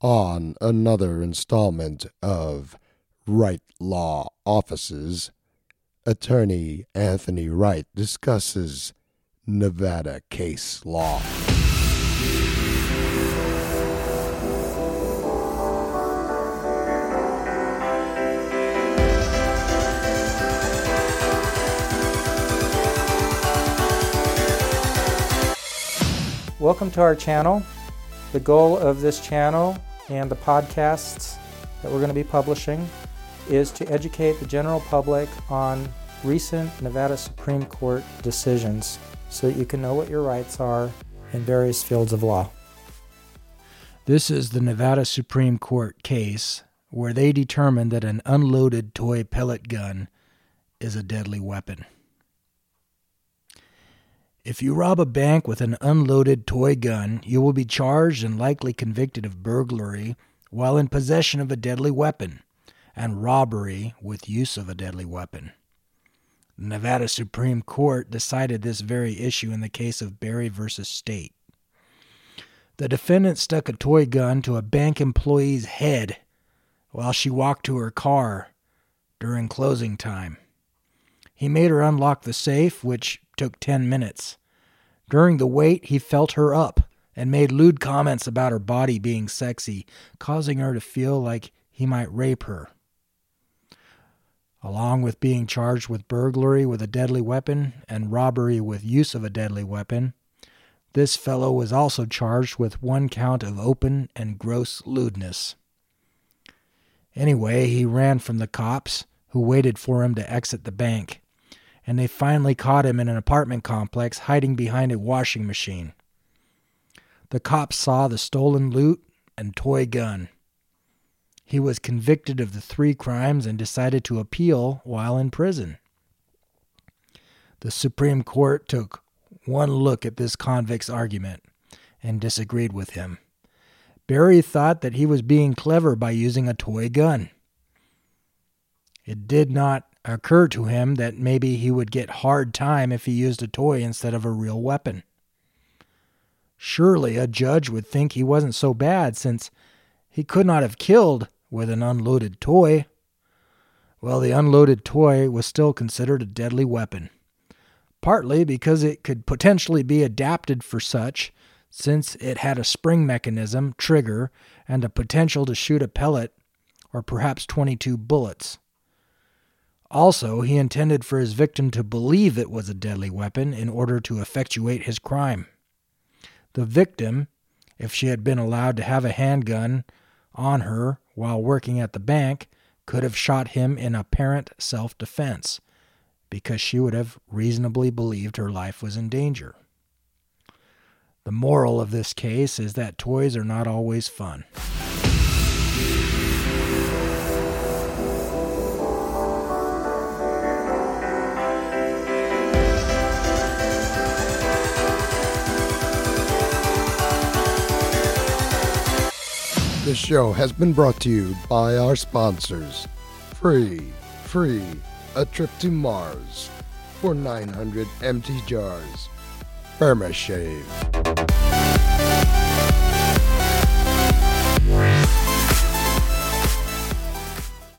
on another installment of Wright Law Offices. Attorney Anthony Wright discusses Nevada case law. Welcome to our channel. The goal of this channel and the podcasts that we're going to be publishing is to educate the general public on recent Nevada Supreme Court decisions so that you can know what your rights are in various fields of law. This is the Nevada Supreme Court case where they determined that an unloaded toy pellet gun is a deadly weapon. If you rob a bank with an unloaded toy gun, you will be charged and likely convicted of burglary while in possession of a deadly weapon and robbery with use of a deadly weapon. The Nevada Supreme Court decided this very issue in the case of Berry v. State. The defendant stuck a toy gun to a bank employee's head while she walked to her car during closing time. He made her unlock the safe, which took 10 minutes. During the wait, he felt her up and made lewd comments about her body being sexy, causing her to feel like he might rape her. Along with being charged with burglary with a deadly weapon and robbery with use of a deadly weapon, this fellow was also charged with one count of open and gross lewdness. Anyway, he ran from the cops, who waited for him to exit the bank and they finally caught him in an apartment complex hiding behind a washing machine. The cops saw the stolen loot and toy gun. He was convicted of the three crimes and decided to appeal while in prison. The Supreme Court took one look at this convict's argument and disagreed with him. Berry thought that he was being clever by using a toy gun. It did not occur to him that maybe he would get hard time if he used a toy instead of a real weapon. Surely a judge would think he wasn't so bad since he could not have killed with an unloaded toy. Well, the unloaded toy was still considered a deadly weapon, partly because it could potentially be adapted for such, since it had a spring mechanism, trigger, and a potential to shoot a pellet or perhaps 22 bullets. Also, he intended for his victim to believe it was a deadly weapon in order to effectuate his crime. The victim, if she had been allowed to have a handgun on her while working at the bank, could have shot him in apparent self defense because she would have reasonably believed her life was in danger. The moral of this case is that toys are not always fun. This show has been brought to you by our sponsors. Free, free, a trip to Mars for 900 empty jars. Burma-Shave.